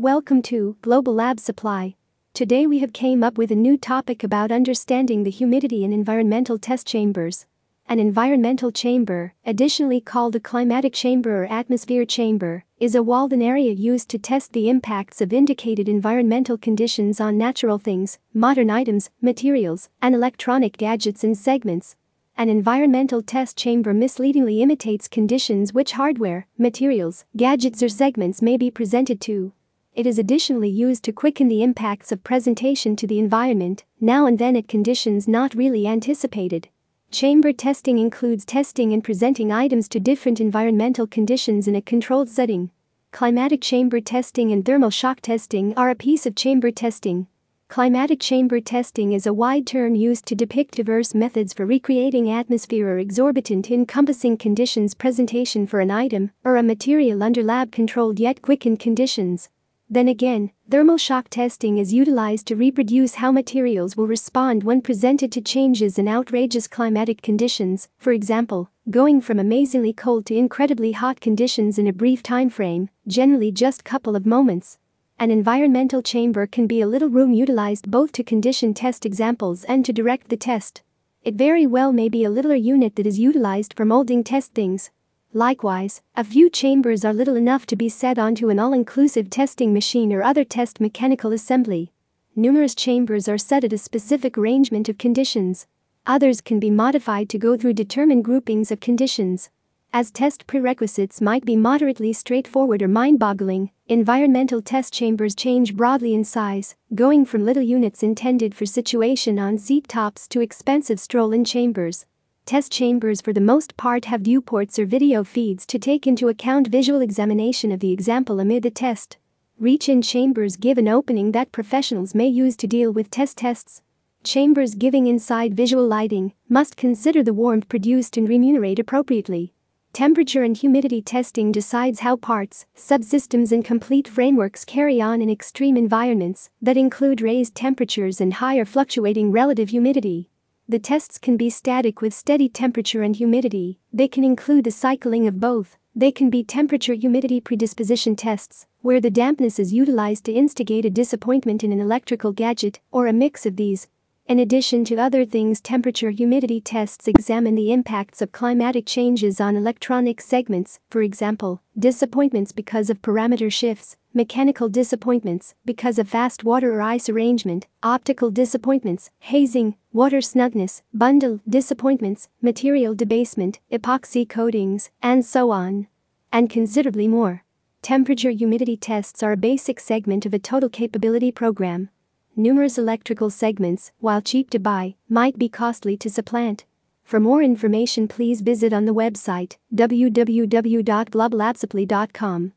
Welcome to Global Lab Supply. Today we have came up with a new topic about understanding the humidity in environmental test chambers. An environmental chamber, additionally called a climatic chamber or atmosphere chamber, is a walled-in area used to test the impacts of indicated environmental conditions on natural things, modern items, materials, and electronic gadgets and segments. An environmental test chamber misleadingly imitates conditions which hardware, materials, gadgets or segments may be presented to. It is additionally used to quicken the impacts of presentation to the environment, now and then at conditions not really anticipated. Chamber testing includes testing and presenting items to different environmental conditions in a controlled setting. Climatic chamber testing and thermal shock testing are a piece of chamber testing. Climatic chamber testing is a wide term used to depict diverse methods for recreating atmosphere or exorbitant encompassing conditions presentation for an item or a material under lab controlled yet quickened conditions. Then again, thermal shock testing is utilized to reproduce how materials will respond when presented to changes in outrageous climatic conditions, for example, going from amazingly cold to incredibly hot conditions in a brief time frame, generally just couple of moments. An environmental chamber can be a little room utilized both to condition test examples and to direct the test. It very well may be a littler unit that is utilized for molding test things, Likewise, a few chambers are little enough to be set onto an all-inclusive testing machine or other test mechanical assembly. Numerous chambers are set at a specific arrangement of conditions. Others can be modified to go through determined groupings of conditions. As test prerequisites might be moderately straightforward or mind-boggling, environmental test chambers change broadly in size, going from little units intended for situation on seat tops to expensive stroll-in chambers. Test chambers for the most part have viewports or video feeds to take into account visual examination of the example amid the test. Reach-in chambers give an opening that professionals may use to deal with test tests. Chambers giving inside visual lighting must consider the warmth produced and remunerate appropriately. Temperature and humidity testing decides how parts, subsystems, and complete frameworks carry on in extreme environments that include raised temperatures and higher fluctuating relative humidity. The tests can be static with steady temperature and humidity, they can include the cycling of both, they can be temperature humidity predisposition tests, where the dampness is utilized to instigate a disappointment in an electrical gadget, or a mix of these, in addition to other things, temperature humidity tests examine the impacts of climatic changes on electronic segments, for example, disappointments because of parameter shifts, mechanical disappointments because of fast water or ice arrangement, optical disappointments, hazing, water snugness, bundle disappointments, material debasement, epoxy coatings, and so on. And considerably more. Temperature humidity tests are a basic segment of a total capability program numerous electrical segments, while cheap to buy, might be costly to supplant. For more information please visit on the website www.globalabsupply.com.